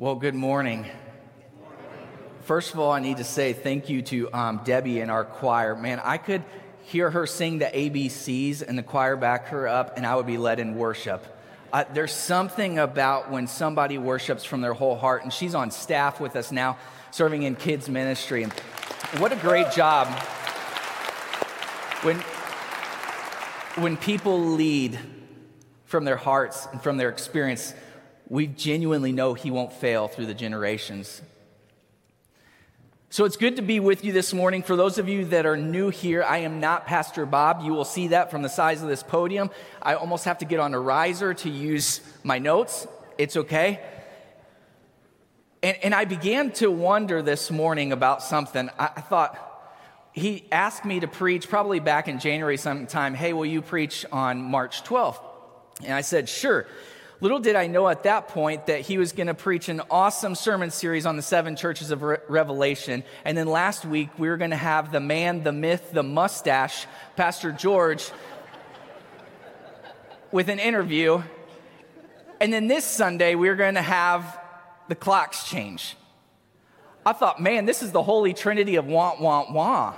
Well, good morning. First of all, I need to say thank you to um, Debbie and our choir. Man, I could hear her sing the ABCs and the choir back her up, and I would be led in worship. Uh, there's something about when somebody worships from their whole heart, and she's on staff with us now, serving in kids' ministry. What a great job. When, when people lead from their hearts and from their experience, we genuinely know He won't fail through the generations. So it's good to be with you this morning. For those of you that are new here, I am not Pastor Bob. You will see that from the size of this podium. I almost have to get on a riser to use my notes. It's okay. And, and I began to wonder this morning about something. I, I thought, he asked me to preach probably back in January sometime, hey, will you preach on March 12th? And I said, sure. Little did I know at that point that he was going to preach an awesome sermon series on the seven churches of Re- Revelation. And then last week, we were going to have the man, the myth, the mustache, Pastor George, with an interview. And then this Sunday, we were going to have the clocks change. I thought, man, this is the holy trinity of wah, wah, wah.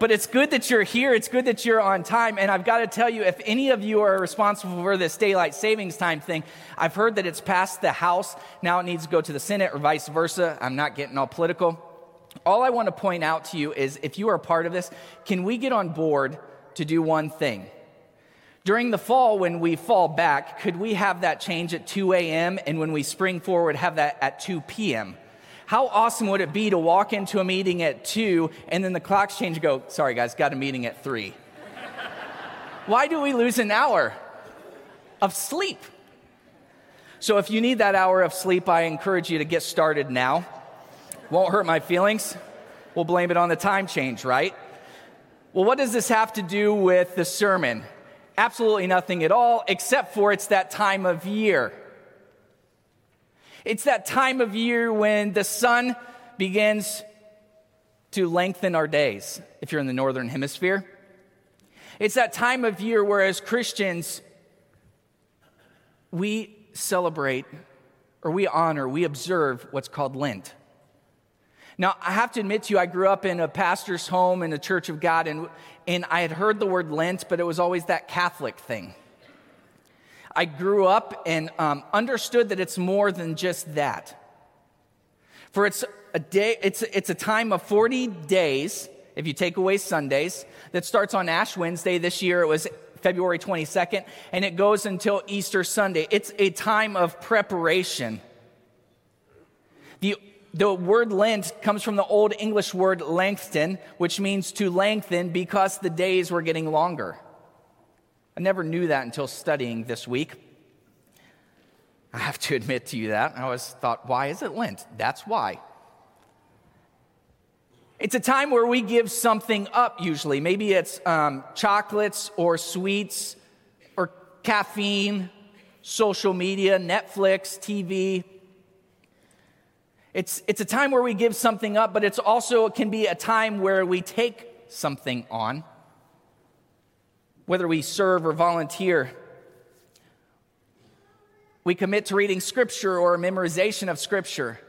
But it's good that you're here. It's good that you're on time. And I've got to tell you, if any of you are responsible for this daylight savings time thing, I've heard that it's passed the House. Now it needs to go to the Senate or vice versa. I'm not getting all political. All I want to point out to you is if you are a part of this, can we get on board to do one thing? During the fall, when we fall back, could we have that change at 2 a.m. and when we spring forward, have that at 2 p.m.? How awesome would it be to walk into a meeting at 2 and then the clocks change and go, sorry guys, got a meeting at 3? Why do we lose an hour of sleep? So if you need that hour of sleep, I encourage you to get started now. Won't hurt my feelings. We'll blame it on the time change, right? Well, what does this have to do with the sermon? Absolutely nothing at all, except for it's that time of year. It's that time of year when the sun begins to lengthen our days, if you're in the northern hemisphere. It's that time of year where, as Christians, we celebrate or we honor, we observe what's called Lent. Now, I have to admit to you, I grew up in a pastor's home in the Church of God, and, and I had heard the word Lent, but it was always that Catholic thing. I grew up and um, understood that it's more than just that. For it's a day, it's, it's a time of 40 days, if you take away Sundays, that starts on Ash Wednesday. This year it was February 22nd, and it goes until Easter Sunday. It's a time of preparation. The, the word Lent comes from the Old English word lengthen, which means to lengthen because the days were getting longer. I never knew that until studying this week. I have to admit to you that. I always thought, why is it Lent? That's why. It's a time where we give something up, usually. Maybe it's um, chocolates or sweets or caffeine, social media, Netflix, TV. It's, it's a time where we give something up, but it's also it can be a time where we take something on whether we serve or volunteer. We commit to reading scripture or memorization of scripture.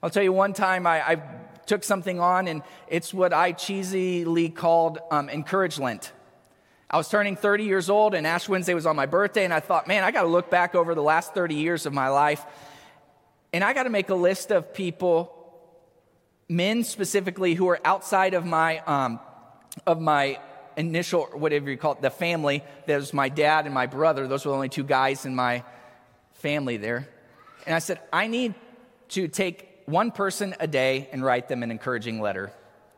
I'll tell you one time I, I took something on, and it's what I cheesily called um, Encourage Lent. I was turning 30 years old, and Ash Wednesday was on my birthday, and I thought, man, I got to look back over the last 30 years of my life, and I got to make a list of people, men specifically, who are outside of my um, of my initial, whatever you call it, the family. There's my dad and my brother. Those were the only two guys in my family there. And I said, I need to take one person a day and write them an encouraging letter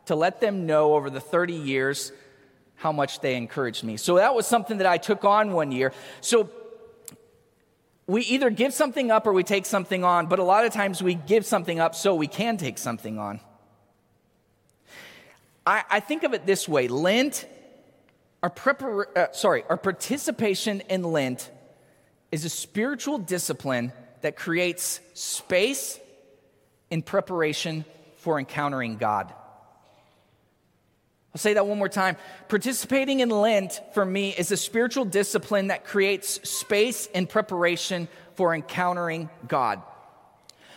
to let them know over the 30 years how much they encouraged me. So that was something that I took on one year. So we either give something up or we take something on, but a lot of times we give something up so we can take something on. I, I think of it this way Lent our, prepar- uh, sorry, our participation in Lent is a spiritual discipline that creates space in preparation for encountering God. I'll say that one more time. Participating in Lent for me is a spiritual discipline that creates space in preparation for encountering God.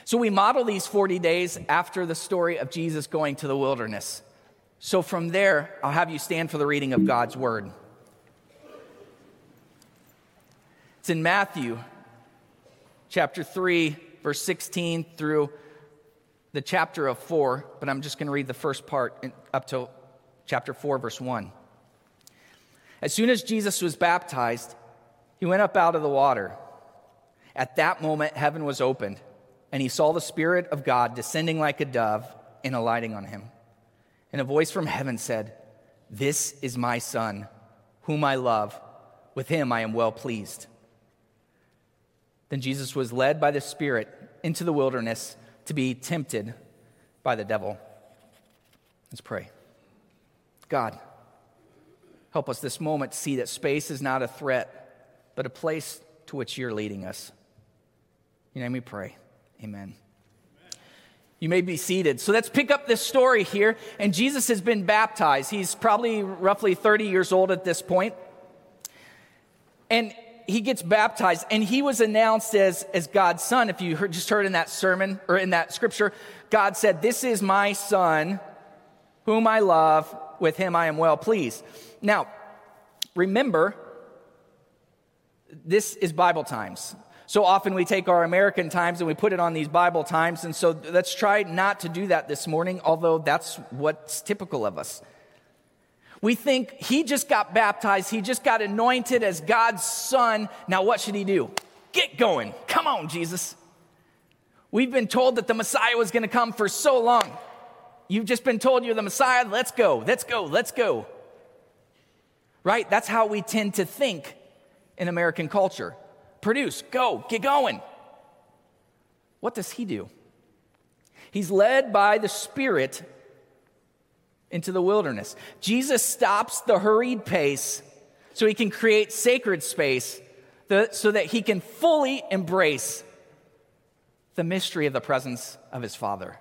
So we model these 40 days after the story of Jesus going to the wilderness. So from there, I'll have you stand for the reading of God's word. It's in Matthew chapter 3, verse 16 through the chapter of 4, but I'm just going to read the first part up to chapter 4, verse 1. As soon as Jesus was baptized, he went up out of the water. At that moment, heaven was opened and he saw the Spirit of God descending like a dove and alighting on him. And a voice from heaven said, This is my Son, whom I love. With him I am well pleased. Then Jesus was led by the Spirit into the wilderness to be tempted by the devil. Let's pray. God, help us this moment see that space is not a threat, but a place to which you're leading us. In your name we pray. Amen. You may be seated. So let's pick up this story here. And Jesus has been baptized. He's probably roughly 30 years old at this point. And he gets baptized, and he was announced as, as God's son. If you heard, just heard in that sermon or in that scripture, God said, This is my son, whom I love. With him I am well pleased. Now, remember, this is Bible times. So often we take our American times and we put it on these Bible times. And so let's try not to do that this morning, although that's what's typical of us. We think he just got baptized, he just got anointed as God's son. Now, what should he do? Get going. Come on, Jesus. We've been told that the Messiah was going to come for so long. You've just been told you're the Messiah. Let's go, let's go, let's go. Right? That's how we tend to think in American culture produce, go, get going. What does he do? He's led by the Spirit into the wilderness. Jesus stops the hurried pace so he can create sacred space so that he can fully embrace the mystery of the presence of his Father.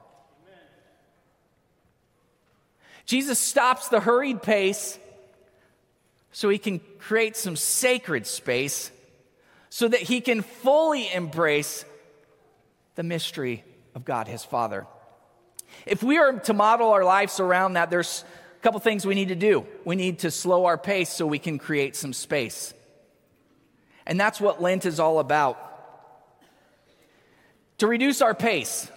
Jesus stops the hurried pace so he can create some sacred space so that he can fully embrace the mystery of God, his Father. If we are to model our lives around that, there's a couple things we need to do. We need to slow our pace so we can create some space. And that's what Lent is all about. To reduce our pace.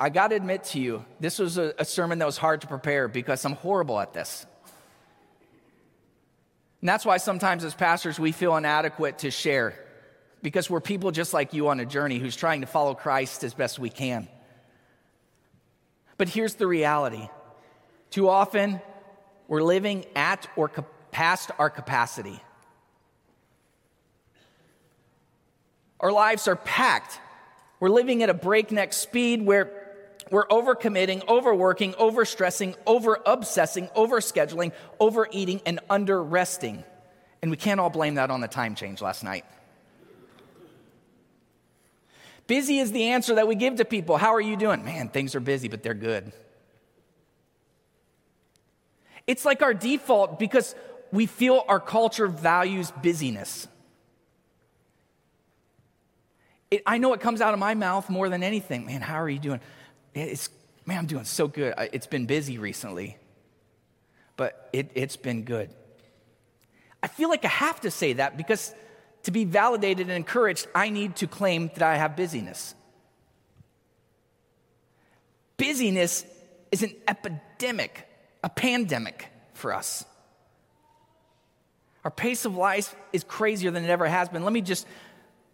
I got to admit to you, this was a, a sermon that was hard to prepare because I'm horrible at this. And that's why sometimes as pastors we feel inadequate to share because we're people just like you on a journey who's trying to follow Christ as best we can. But here's the reality too often we're living at or past our capacity. Our lives are packed. We're living at a breakneck speed where we're overcommitting, overworking, overstressing, over obsessing, overscheduling, overeating, and under resting. And we can't all blame that on the time change last night. Busy is the answer that we give to people. How are you doing? Man, things are busy, but they're good. It's like our default because we feel our culture values busyness. It, I know it comes out of my mouth more than anything. Man, how are you doing? It's, man, I'm doing so good. It's been busy recently, but it, it's been good. I feel like I have to say that because to be validated and encouraged, I need to claim that I have busyness. Busyness is an epidemic, a pandemic for us. Our pace of life is crazier than it ever has been. Let me just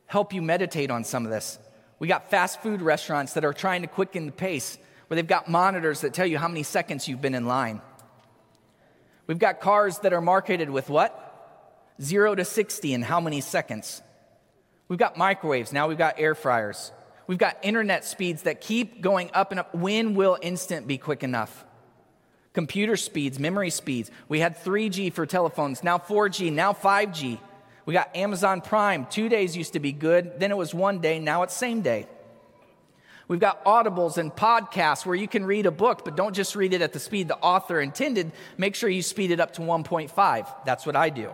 help you meditate on some of this. We got fast food restaurants that are trying to quicken the pace, where they've got monitors that tell you how many seconds you've been in line. We've got cars that are marketed with what? Zero to 60 in how many seconds? We've got microwaves, now we've got air fryers. We've got internet speeds that keep going up and up. When will instant be quick enough? Computer speeds, memory speeds. We had 3G for telephones, now 4G, now 5G. We got Amazon Prime. Two days used to be good, then it was one day, now it's same day. We've got audibles and podcasts where you can read a book, but don't just read it at the speed the author intended. Make sure you speed it up to 1.5. That's what I do.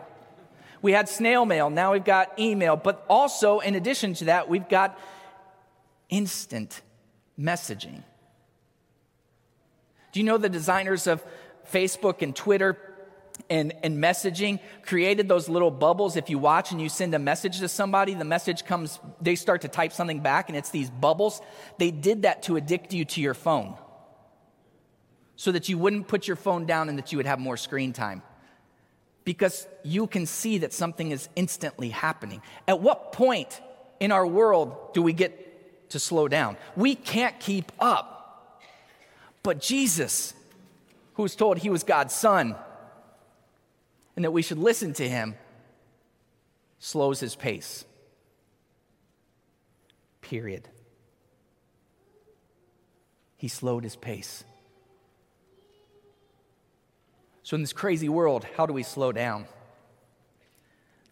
We had snail mail, now we've got email, but also, in addition to that, we've got instant messaging. Do you know the designers of Facebook and Twitter and, and messaging created those little bubbles? If you watch and you send a message to somebody, the message comes, they start to type something back, and it's these bubbles. They did that to addict you to your phone so that you wouldn't put your phone down and that you would have more screen time because you can see that something is instantly happening. At what point in our world do we get to slow down? We can't keep up. But Jesus, who was told he was God's son and that we should listen to him, slows his pace. Period. He slowed his pace. So, in this crazy world, how do we slow down?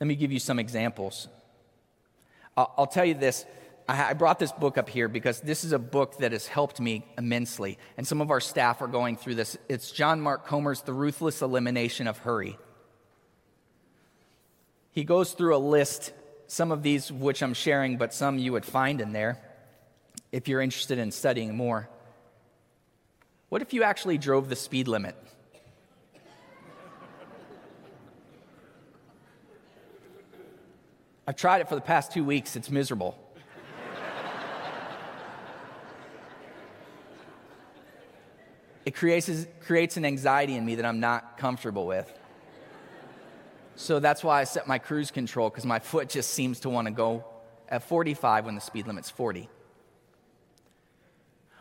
Let me give you some examples. I'll tell you this. I brought this book up here because this is a book that has helped me immensely. And some of our staff are going through this. It's John Mark Comer's The Ruthless Elimination of Hurry. He goes through a list, some of these which I'm sharing, but some you would find in there if you're interested in studying more. What if you actually drove the speed limit? I've tried it for the past two weeks, it's miserable. it creates, creates an anxiety in me that I'm not comfortable with. So that's why I set my cruise control, because my foot just seems to want to go at 45 when the speed limit's 40.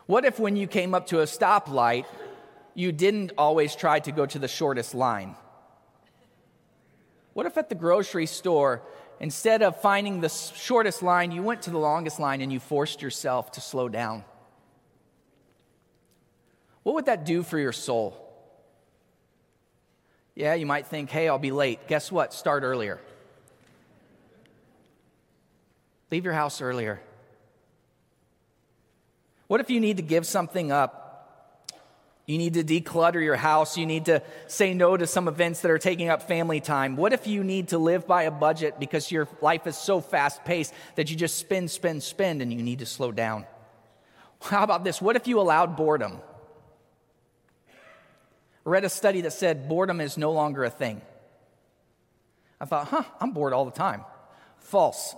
What if, when you came up to a stoplight, you didn't always try to go to the shortest line? What if at the grocery store, Instead of finding the shortest line, you went to the longest line and you forced yourself to slow down. What would that do for your soul? Yeah, you might think, hey, I'll be late. Guess what? Start earlier. Leave your house earlier. What if you need to give something up you need to declutter your house. You need to say no to some events that are taking up family time. What if you need to live by a budget because your life is so fast paced that you just spend, spend, spend and you need to slow down? How about this? What if you allowed boredom? Read a study that said boredom is no longer a thing. I thought, huh, I'm bored all the time. False.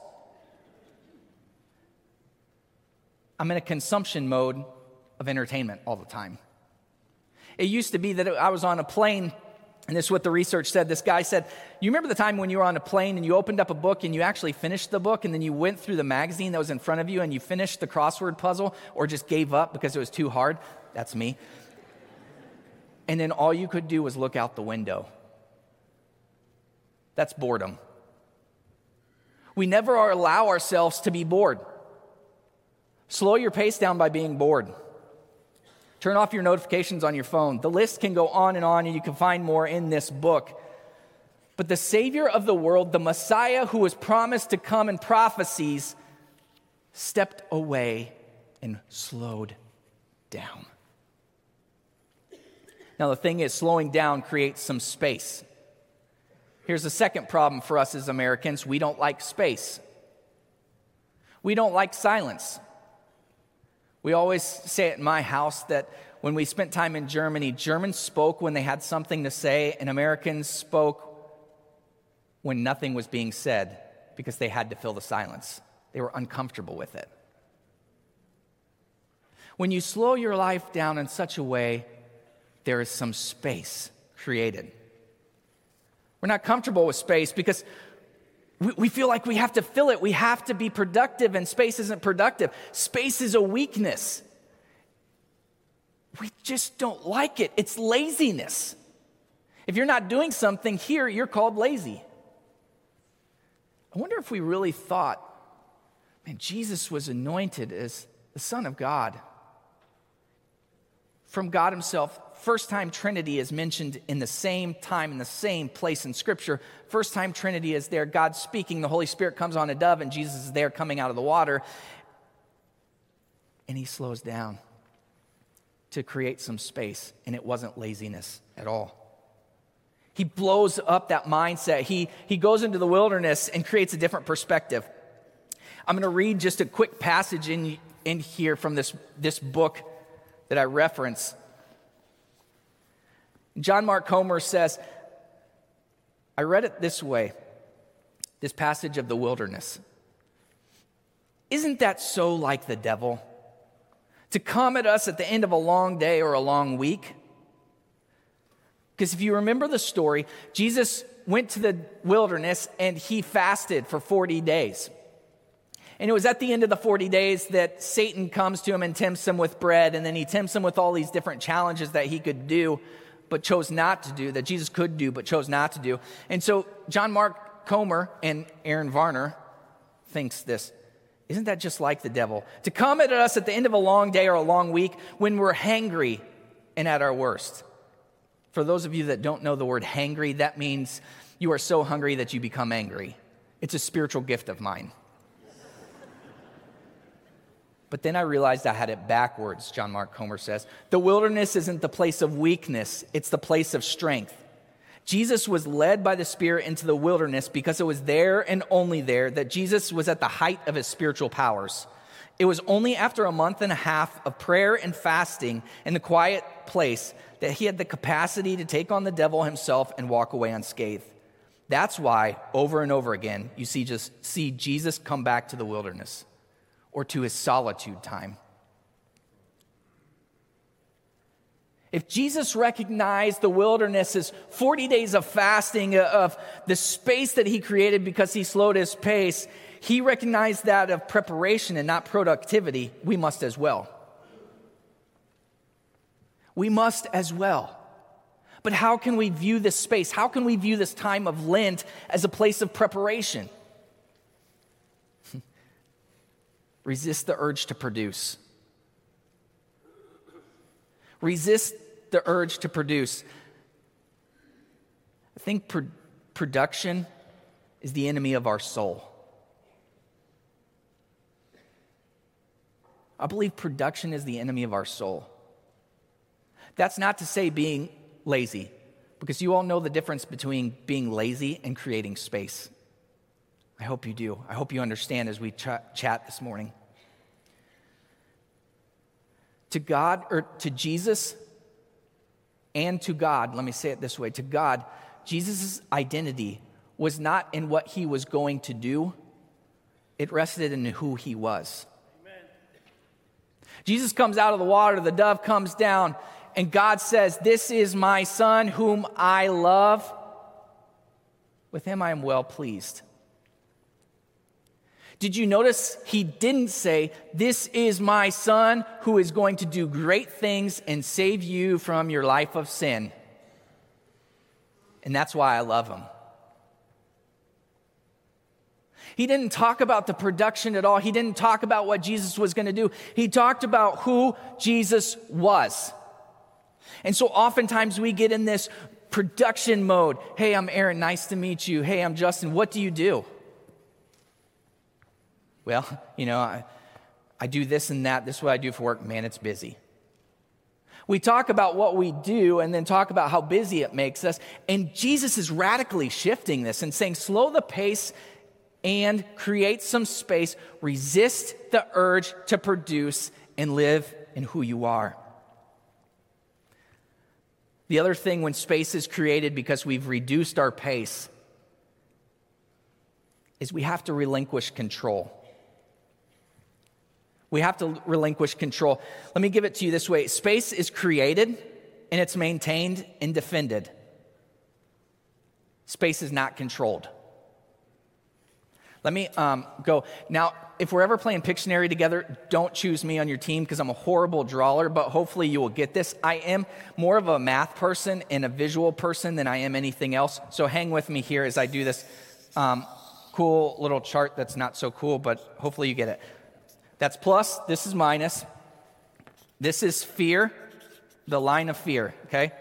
I'm in a consumption mode of entertainment all the time. It used to be that I was on a plane, and this is what the research said. This guy said, You remember the time when you were on a plane and you opened up a book and you actually finished the book, and then you went through the magazine that was in front of you and you finished the crossword puzzle or just gave up because it was too hard? That's me. And then all you could do was look out the window. That's boredom. We never allow ourselves to be bored. Slow your pace down by being bored. Turn off your notifications on your phone. The list can go on and on, and you can find more in this book. But the Savior of the world, the Messiah who was promised to come in prophecies, stepped away and slowed down. Now, the thing is, slowing down creates some space. Here's the second problem for us as Americans we don't like space, we don't like silence. We always say at my house that when we spent time in Germany, Germans spoke when they had something to say, and Americans spoke when nothing was being said because they had to fill the silence. They were uncomfortable with it. When you slow your life down in such a way, there is some space created. We're not comfortable with space because we, we feel like we have to fill it. We have to be productive, and space isn't productive. Space is a weakness. We just don't like it. It's laziness. If you're not doing something here, you're called lazy. I wonder if we really thought, man, Jesus was anointed as the Son of God from God Himself first time Trinity is mentioned in the same time, in the same place in Scripture. First time Trinity is there, God speaking, the Holy Spirit comes on a dove, and Jesus is there coming out of the water. and he slows down to create some space, and it wasn't laziness at all. He blows up that mindset. He, he goes into the wilderness and creates a different perspective. I'm going to read just a quick passage in, in here from this, this book that I reference. John Mark Comer says, I read it this way this passage of the wilderness. Isn't that so like the devil? To come at us at the end of a long day or a long week? Because if you remember the story, Jesus went to the wilderness and he fasted for 40 days. And it was at the end of the 40 days that Satan comes to him and tempts him with bread, and then he tempts him with all these different challenges that he could do, but chose not to do, that Jesus could do, but chose not to do. And so John Mark Comer and Aaron Varner thinks this. Isn't that just like the devil? To come at us at the end of a long day or a long week when we're hangry and at our worst. For those of you that don't know the word hangry, that means you are so hungry that you become angry. It's a spiritual gift of mine. But then I realized I had it backwards, John Mark Comer says. The wilderness isn't the place of weakness, it's the place of strength. Jesus was led by the Spirit into the wilderness because it was there and only there that Jesus was at the height of his spiritual powers. It was only after a month and a half of prayer and fasting in the quiet place that he had the capacity to take on the devil himself and walk away unscathed. That's why, over and over again, you see, just see Jesus come back to the wilderness or to his solitude time. If Jesus recognized the wilderness as 40 days of fasting, uh, of the space that he created because he slowed his pace, he recognized that of preparation and not productivity, we must as well. We must as well. But how can we view this space? How can we view this time of Lent as a place of preparation? Resist the urge to produce. Resist the urge to produce. I think pro- production is the enemy of our soul. I believe production is the enemy of our soul. That's not to say being lazy, because you all know the difference between being lazy and creating space. I hope you do. I hope you understand as we ch- chat this morning. To God, or to Jesus and to God, let me say it this way to God, Jesus' identity was not in what he was going to do, it rested in who he was. Amen. Jesus comes out of the water, the dove comes down, and God says, This is my son whom I love. With him I am well pleased. Did you notice he didn't say, This is my son who is going to do great things and save you from your life of sin? And that's why I love him. He didn't talk about the production at all. He didn't talk about what Jesus was going to do. He talked about who Jesus was. And so oftentimes we get in this production mode. Hey, I'm Aaron. Nice to meet you. Hey, I'm Justin. What do you do? Well, you know, I, I do this and that. This is what I do for work. Man, it's busy. We talk about what we do and then talk about how busy it makes us. And Jesus is radically shifting this and saying, slow the pace and create some space. Resist the urge to produce and live in who you are. The other thing when space is created because we've reduced our pace is we have to relinquish control. We have to relinquish control. Let me give it to you this way space is created and it's maintained and defended, space is not controlled. Let me um, go. Now, if we're ever playing Pictionary together, don't choose me on your team because I'm a horrible drawer, but hopefully you will get this. I am more of a math person and a visual person than I am anything else. So hang with me here as I do this um, cool little chart that's not so cool, but hopefully you get it. That's plus, this is minus. This is fear, the line of fear, okay?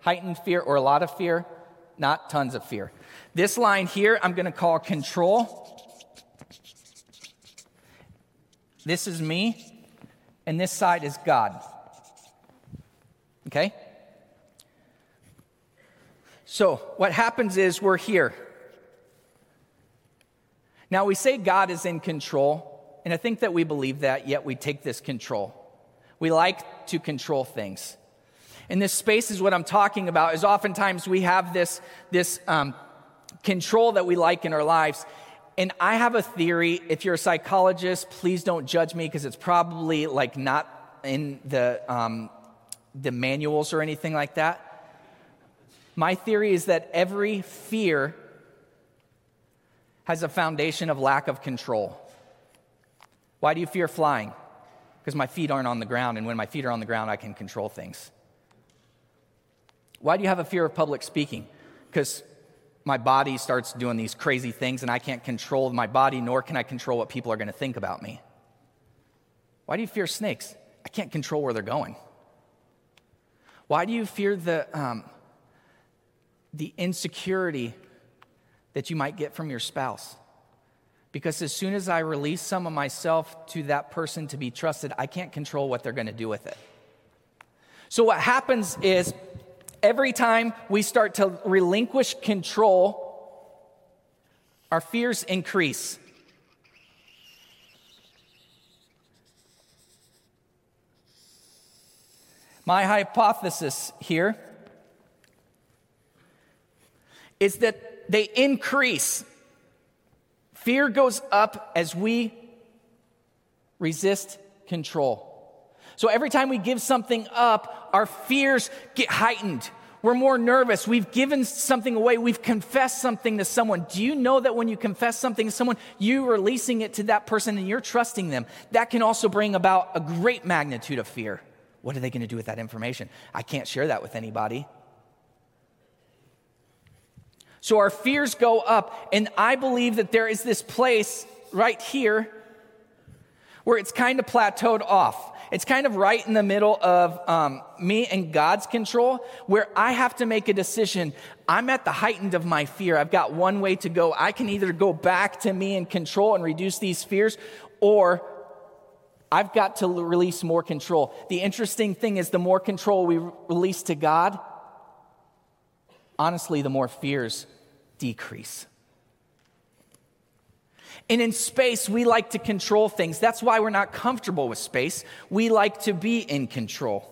Heightened fear or a lot of fear, not tons of fear. This line here, I'm to call control. This is me. and this side is God. Okay? So, what happens is we're here. Now, we say God is in control, and I think that we believe that, yet we take this control. We like to control things. And this space is what I'm talking about, is oftentimes we have this, this um, control that we like in our lives. And I have a theory. If you're a psychologist, please don't judge me because it's probably like not in the, um, the manuals or anything like that. My theory is that every fear has a foundation of lack of control. Why do you fear flying? Because my feet aren't on the ground, and when my feet are on the ground, I can control things. Why do you have a fear of public speaking? Because my body starts doing these crazy things and I can't control my body, nor can I control what people are going to think about me. Why do you fear snakes? I can't control where they're going. Why do you fear the, um, the insecurity that you might get from your spouse? Because as soon as I release some of myself to that person to be trusted, I can't control what they're going to do with it. So, what happens is every time we start to relinquish control, our fears increase. My hypothesis here is that they increase. Fear goes up as we resist control. So every time we give something up, our fears get heightened. We're more nervous. We've given something away. We've confessed something to someone. Do you know that when you confess something to someone, you're releasing it to that person and you're trusting them? That can also bring about a great magnitude of fear. What are they going to do with that information? I can't share that with anybody. So our fears go up, and I believe that there is this place right here where it's kind of plateaued off. It's kind of right in the middle of um, me and God's control, where I have to make a decision. I'm at the heightened of my fear. I've got one way to go. I can either go back to me and control and reduce these fears, or I've got to release more control. The interesting thing is, the more control we release to God, honestly, the more fears decrease. And in space, we like to control things. That's why we're not comfortable with space. We like to be in control.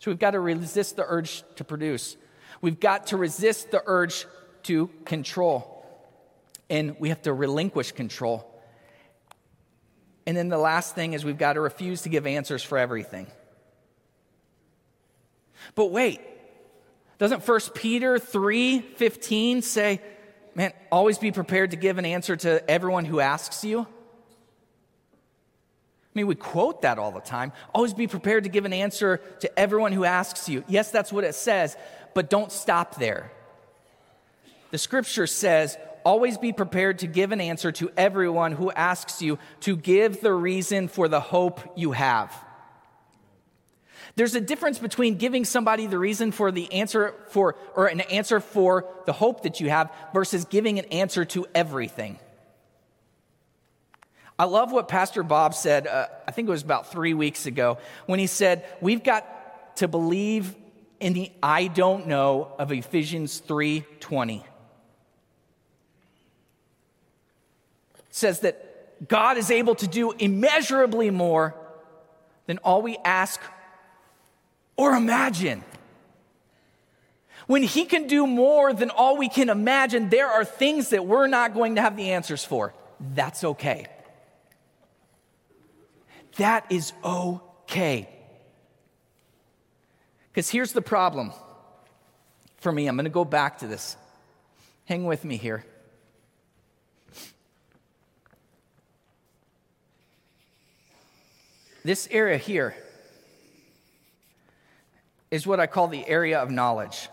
So we've got to resist the urge to produce. We've got to resist the urge to control. And we have to relinquish control. And then the last thing is we've got to refuse to give answers for everything. But wait, doesn't 1 Peter 3 15 say, man, always be prepared to give an answer to everyone who asks you? I mean, we quote that all the time. Always be prepared to give an answer to everyone who asks you. Yes, that's what it says, but don't stop there. The scripture says, always be prepared to give an answer to everyone who asks you to give the reason for the hope you have. There's a difference between giving somebody the reason for the answer for, or an answer for the hope that you have versus giving an answer to everything. I love what Pastor Bob said, uh, I think it was about three weeks ago, when he said, We've got to believe in the I don't know of Ephesians 3:20. says that God is able to do immeasurably more than all we ask or imagine. When He can do more than all we can imagine, there are things that we're not going to have the answers for. That's okay. That is okay. Because here's the problem for me. I'm going to go back to this. Hang with me here. This area here is what I call the area of knowledge.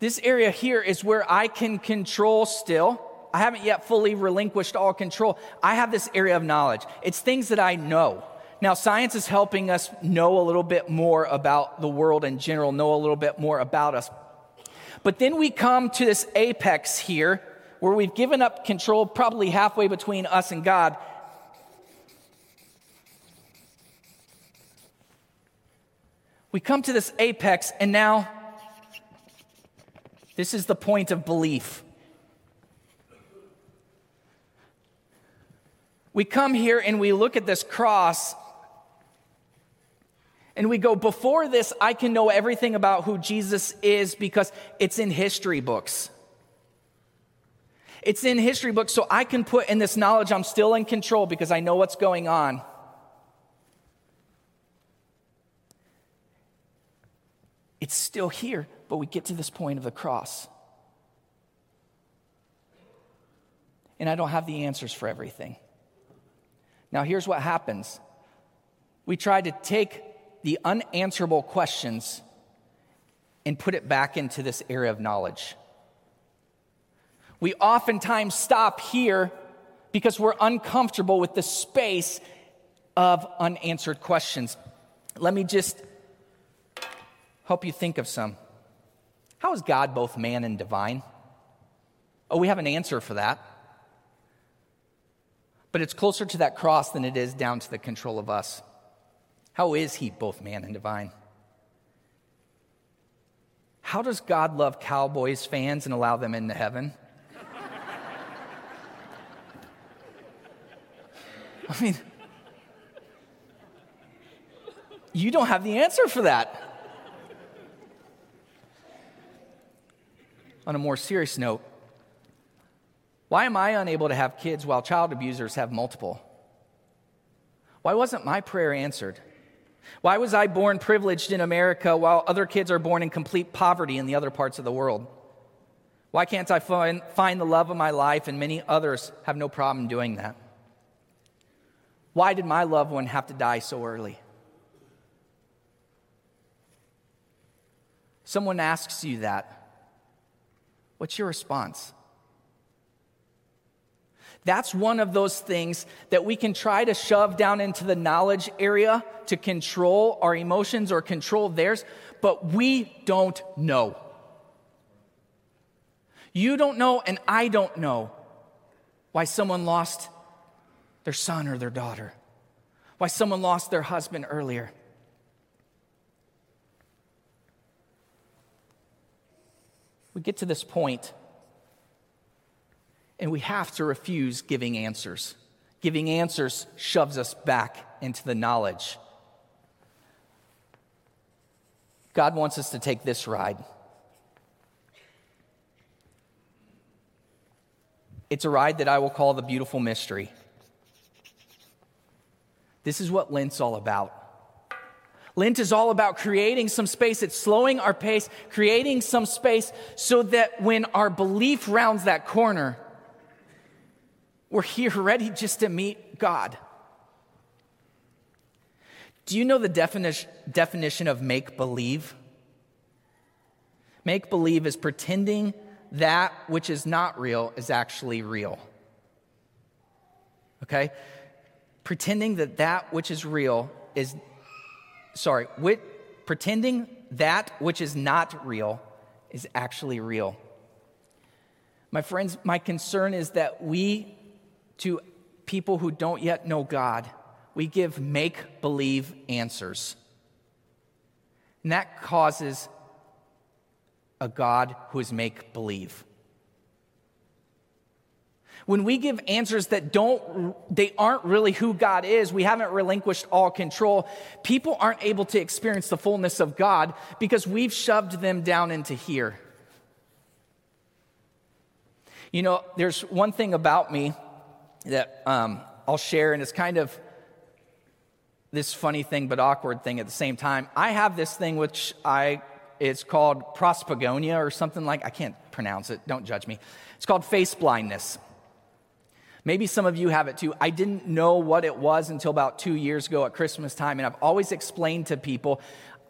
This area here is where I can control still. I haven't yet fully relinquished all control. I have this area of knowledge. It's things that I know. Now, science is helping us know a little bit more about the world in general, know a little bit more about us. But then we come to this apex here where we've given up control probably halfway between us and God. We come to this apex, and now this is the point of belief. We come here and we look at this cross and we go, before this, I can know everything about who Jesus is because it's in history books. It's in history books, so I can put in this knowledge I'm still in control because I know what's going on. It's still here, but we get to this point of the cross. And I don't have the answers for everything. Now, here's what happens we try to take the unanswerable questions and put it back into this area of knowledge. We oftentimes stop here because we're uncomfortable with the space of unanswered questions. Let me just help you think of some. How is God both man and divine? Oh, we have an answer for that but it's closer to that cross than it is down to the control of us. How is he both man and divine? How does God love Cowboys fans and allow them into heaven? I mean, you don't have the answer for that. On a more serious note, why am I unable to have kids while child abusers have multiple? Why wasn't my prayer answered? Why was I born privileged in America while other kids are born in complete poverty in the other parts of the world? Why can't I find, find the love of my life and many others have no problem doing that? Why did my loved one have to die so early? Someone asks you that. What's your response? That's one of those things that we can try to shove down into the knowledge area to control our emotions or control theirs, but we don't know. You don't know, and I don't know why someone lost their son or their daughter, why someone lost their husband earlier. We get to this point and we have to refuse giving answers. Giving answers shoves us back into the knowledge. God wants us to take this ride. It's a ride that I will call the beautiful mystery. This is what Lent's all about. Lent is all about creating some space. It's slowing our pace, creating some space so that when our belief rounds that corner, we're here ready just to meet God. Do you know the definition, definition of make believe? Make believe is pretending that which is not real is actually real. Okay? Pretending that that which is real is, sorry, with, pretending that which is not real is actually real. My friends, my concern is that we to people who don't yet know God, we give make believe answers. And that causes a God who is make believe. When we give answers that don't, they aren't really who God is, we haven't relinquished all control, people aren't able to experience the fullness of God because we've shoved them down into here. You know, there's one thing about me that um, I'll share, and it's kind of this funny thing but awkward thing at the same time. I have this thing which I it's called prosopagnosia or something like I can't pronounce it. Don't judge me. It's called face blindness. Maybe some of you have it too. I didn't know what it was until about two years ago at Christmas time, and I've always explained to people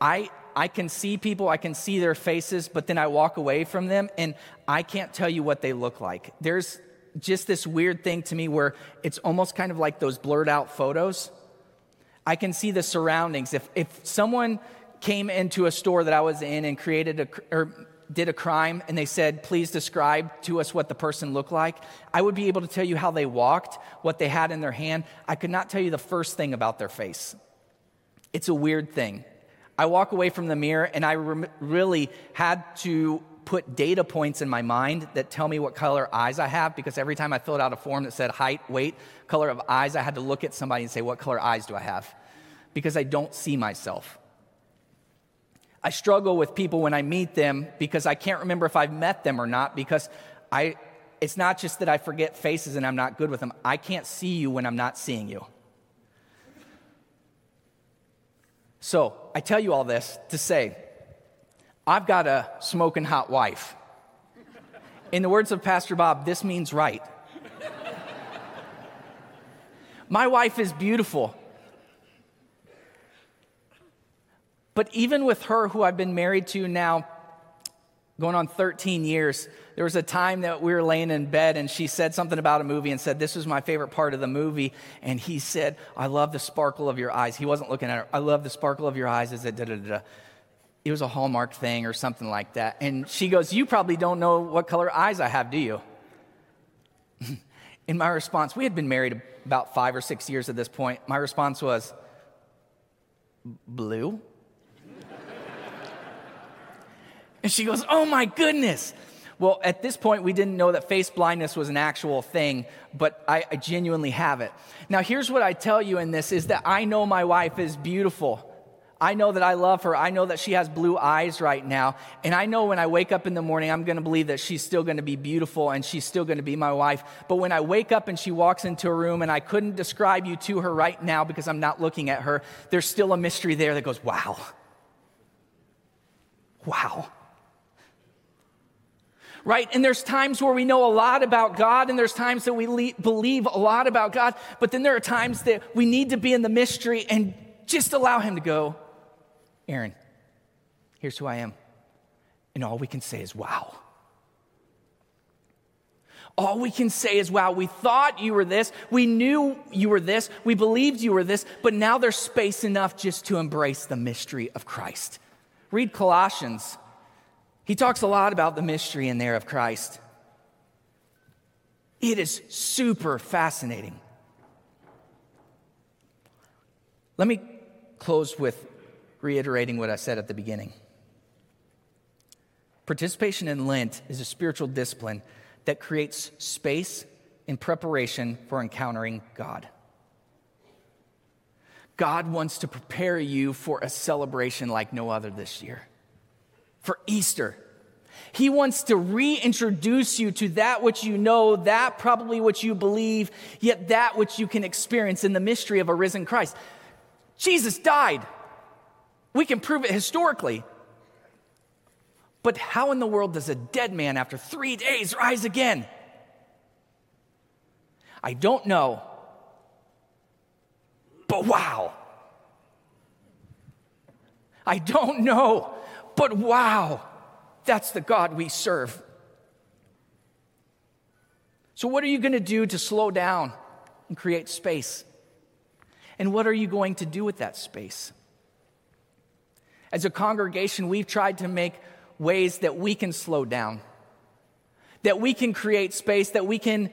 I, I can see people, I can see their faces, but then I walk away from them and I can't tell you what they look like. There's, just this weird thing to me where it's almost kind of like those blurred out photos. I can see the surroundings. If, if someone came into a store that I was in and created a, or did a crime and they said, please describe to us what the person looked like, I would be able to tell you how they walked, what they had in their hand. I could not tell you the first thing about their face. It's a weird thing. I walk away from the mirror and I re- really had to put data points in my mind that tell me what color eyes I have because every time I filled out a form that said height, weight, color of eyes, I had to look at somebody and say, What color eyes do I have? Because I don't see myself. I struggle with people when I meet them because I can't remember if I've met them or not because I, it's not just that I forget faces and I'm not good with them. I can't see you when I'm not seeing you. So I tell you all this to say, I've got a smoking hot wife. In the words of Pastor Bob, this means right. My wife is beautiful. But even with her, who I've been married to now going on 13 years, there was a time that we were laying in bed and she said something about a movie and said, This was my favorite part of the movie. And he said, I love the sparkle of your eyes. He wasn't looking at her. I love the sparkle of your eyes as it da da da. It was a Hallmark thing or something like that. And she goes, You probably don't know what color eyes I have, do you? In my response, we had been married about five or six years at this point. My response was, Blue? And she goes, Oh my goodness. Well, at this point, we didn't know that face blindness was an actual thing, but I, I genuinely have it. Now, here's what I tell you in this is that I know my wife is beautiful. I know that I love her. I know that she has blue eyes right now. And I know when I wake up in the morning, I'm going to believe that she's still going to be beautiful and she's still going to be my wife. But when I wake up and she walks into a room and I couldn't describe you to her right now because I'm not looking at her, there's still a mystery there that goes, wow. Wow right? And there's times where we know a lot about God, and there's times that we le- believe a lot about God, but then there are times that we need to be in the mystery and just allow Him to go, Aaron, here's who I am. And all we can say is, wow. All we can say is, wow, we thought you were this. We knew you were this. We believed you were this. But now there's space enough just to embrace the mystery of Christ. Read Colossians. He talks a lot about the mystery in there of Christ. It is super fascinating. Let me close with reiterating what I said at the beginning. Participation in Lent is a spiritual discipline that creates space in preparation for encountering God. God wants to prepare you for a celebration like no other this year, for Easter. He wants to reintroduce you to that which you know, that probably what you believe, yet that which you can experience in the mystery of a risen Christ. Jesus died. We can prove it historically. But how in the world does a dead man after three days rise again? I don't know. But wow. I don't know. But wow. That's the God we serve. So, what are you going to do to slow down and create space? And what are you going to do with that space? As a congregation, we've tried to make ways that we can slow down, that we can create space, that we can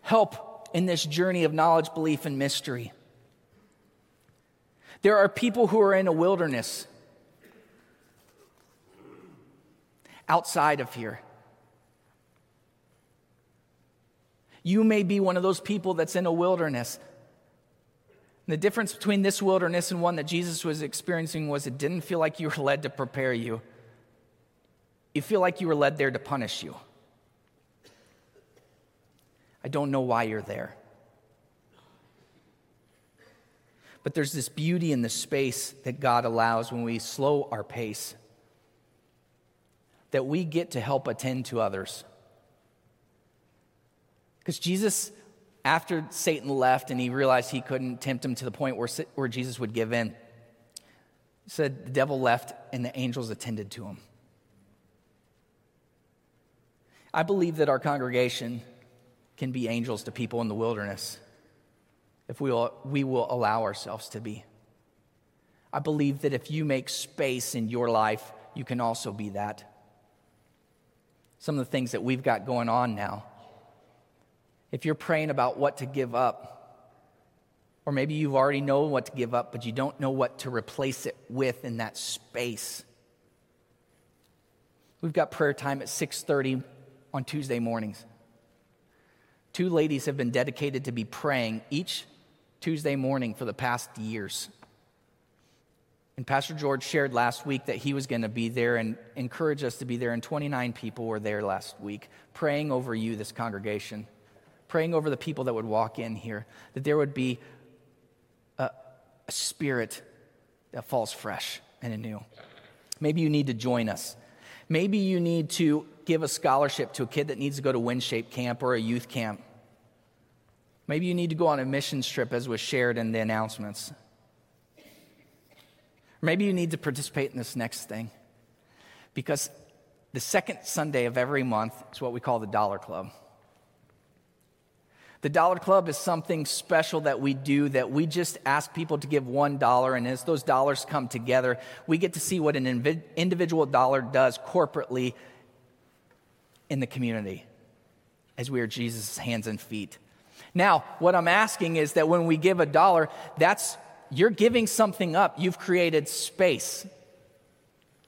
help in this journey of knowledge, belief, and mystery. There are people who are in a wilderness outside of here. You may be one of those people that's in a wilderness the difference between this wilderness and one that Jesus was experiencing was it didn't feel like you were led to prepare you. You feel like you were led there to punish you. I don't know why you're there. But there's this beauty in the space that God allows when we slow our pace, that we get to help attend to others. Because Jesus after Satan left and he realized he couldn't tempt him to the point where, where Jesus would give in, said the devil left and the angels attended to him. I believe that our congregation can be angels to people in the wilderness if we will, we will allow ourselves to be. I believe that if you make space in your life, you can also be that. Some of the things that we've got going on now. If you're praying about what to give up, or maybe you've already know what to give up, but you don't know what to replace it with in that space. We've got prayer time at 6:30 on Tuesday mornings. Two ladies have been dedicated to be praying each Tuesday morning for the past years. And Pastor George shared last week that he was going to be there and encourage us to be there. And 29 people were there last week praying over you, this congregation, praying over the people that would walk in here, that there would be a, a spirit that falls fresh and anew. Maybe you need to join us. Maybe you need to give a scholarship to a kid that needs to go to WinShape camp or a youth camp. Maybe you need to go on a mission trip, as was shared in the announcements. Maybe you need to participate in this next thing because the second Sunday of every month is what we call the Dollar Club. The Dollar Club is something special that we do that we just ask people to give one dollar, and as those dollars come together, we get to see what an individual dollar does corporately in the community as we are Jesus' hands and feet. Now, what I'm asking is that when we give a dollar, that's you're giving something up. You've created space.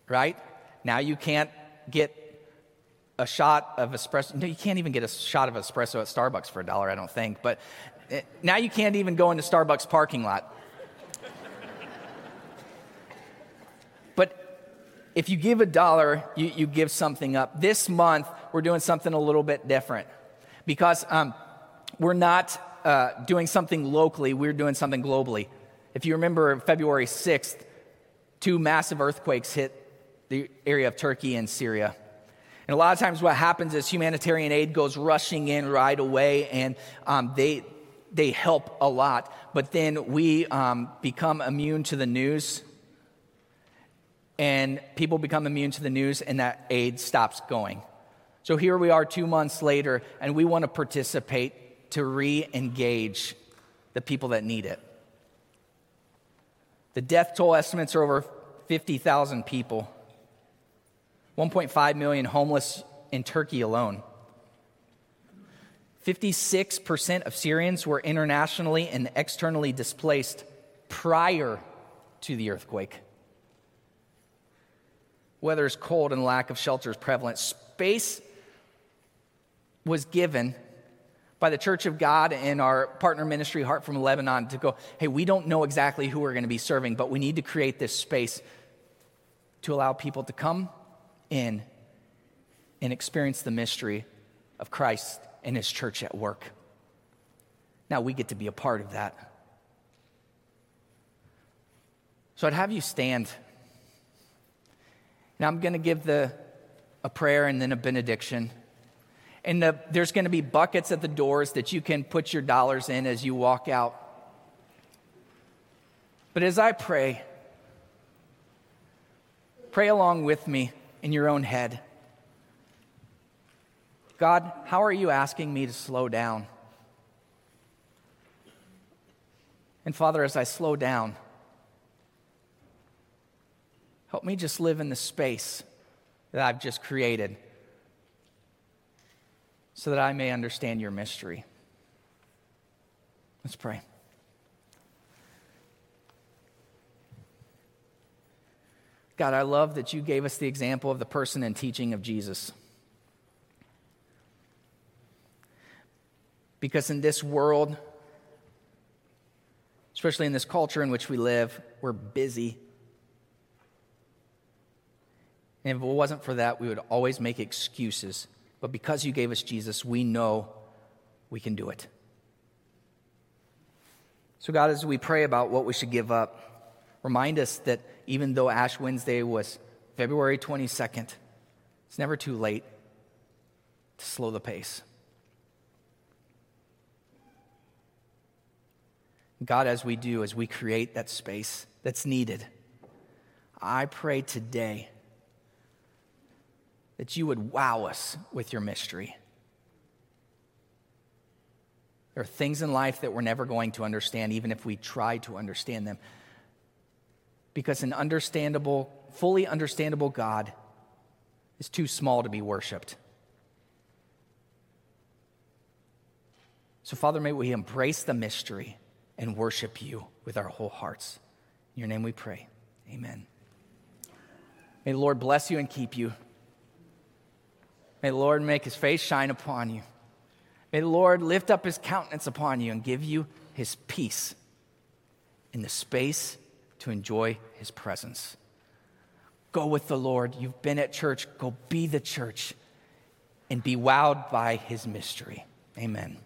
Right? Now you can't get a shot of espresso. No, you can't even get a shot of espresso at Starbucks for a dollar, I don't think. But eh, now you can't even go into Starbucks parking lot. but if you give a dollar, you, you give something up. This month, we're doing something a little bit different because um, we're not uh, doing something locally, we're doing something globally. If you remember February 6th, two massive earthquakes hit the area of Turkey and Syria. And a lot of times, what happens is humanitarian aid goes rushing in right away, and um, they, they help a lot. But then we um, become immune to the news, and people become immune to the news, and that aid stops going. So here we are two months later, and we want to participate to re engage the people that need it. The death toll estimates are over 50,000 people, 1.5 million homeless in Turkey alone. 56% of Syrians were internationally and externally displaced prior to the earthquake. Weather is cold and lack of shelter is prevalent. Space was given by the Church of God and our partner ministry, Heart for Lebanon, to go, hey, we don't know exactly who we're going to be serving, but we need to create this space to allow people to come in and experience the mystery of Christ and his church at work. Now we get to be a part of that. So I'd have you stand. Now I'm going to give the, a prayer and then a benediction. And the, there's going to be buckets at the doors that you can put your dollars in as you walk out. But as I pray, pray along with me in your own head. God, how are you asking me to slow down? And Father, as I slow down, help me just live in the space that I've just created so that I may understand your mystery. Let's pray. God, I love that you gave us the example of the person and teaching of Jesus. Because in this world, especially in this culture in which we live, we're busy. And if it wasn't for that, we would always make excuses but because you gave us Jesus, we know we can do it. So, God, as we pray about what we should give up, remind us that even though Ash Wednesday was February 22nd, it's never too late to slow the pace. God, as we do, as we create that space that's needed, I pray today that you would wow us with your mystery. There are things in life that we're never going to understand, even if we try to understand them. Because an understandable, fully understandable God is too small to be worshiped. So, Father, may we embrace the mystery and worship you with our whole hearts. In your name we pray. Amen. May the Lord bless you and keep you. May the Lord make his face shine upon you. May the Lord lift up his countenance upon you and give you his peace in the space to enjoy his presence. Go with the Lord. You've been at church. Go be the church and be wowed by his mystery. Amen.